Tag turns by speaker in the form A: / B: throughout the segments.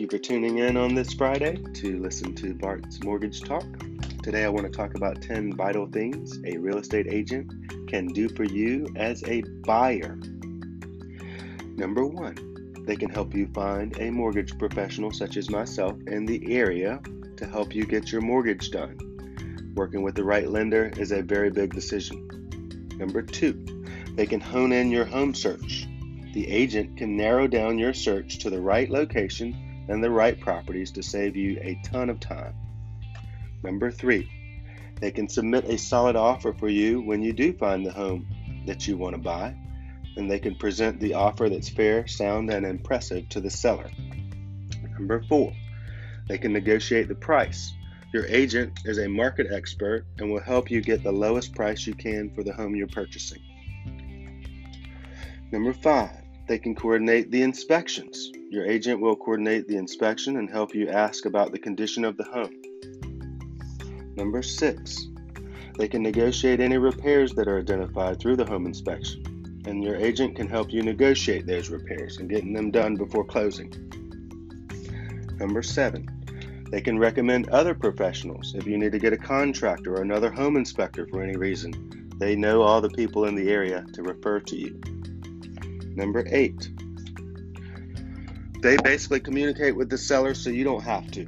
A: you for tuning in on this Friday to listen to Bart's Mortgage Talk. Today, I want to talk about 10 vital things a real estate agent can do for you as a buyer. Number one, they can help you find a mortgage professional such as myself in the area to help you get your mortgage done. Working with the right lender is a very big decision. Number two, they can hone in your home search. The agent can narrow down your search to the right location and the right properties to save you a ton of time. Number three, they can submit a solid offer for you when you do find the home that you want to buy, and they can present the offer that's fair, sound, and impressive to the seller. Number four, they can negotiate the price. Your agent is a market expert and will help you get the lowest price you can for the home you're purchasing. Number five, they can coordinate the inspections. Your agent will coordinate the inspection and help you ask about the condition of the home. Number six, they can negotiate any repairs that are identified through the home inspection, and your agent can help you negotiate those repairs and getting them done before closing. Number seven, they can recommend other professionals if you need to get a contractor or another home inspector for any reason. They know all the people in the area to refer to you. Number eight, they basically communicate with the seller so you don't have to.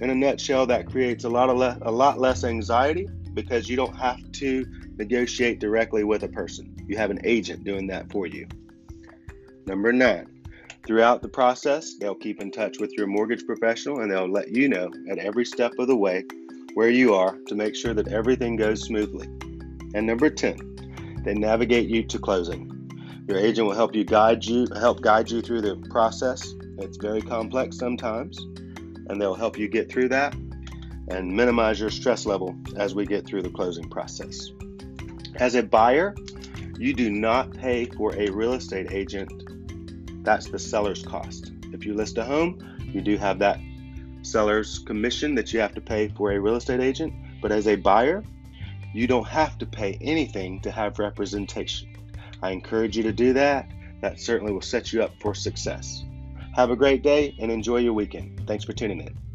A: In a nutshell, that creates a lot of le- a lot less anxiety because you don't have to negotiate directly with a person. You have an agent doing that for you. Number nine, throughout the process, they'll keep in touch with your mortgage professional and they'll let you know at every step of the way where you are to make sure that everything goes smoothly. And number 10, they navigate you to closing. Your agent will help you guide you, help guide you through the process. It's very complex sometimes, and they'll help you get through that and minimize your stress level as we get through the closing process. As a buyer, you do not pay for a real estate agent. That's the seller's cost. If you list a home, you do have that seller's commission that you have to pay for a real estate agent. But as a buyer, you don't have to pay anything to have representation. I encourage you to do that. That certainly will set you up for success. Have a great day and enjoy your weekend. Thanks for tuning in.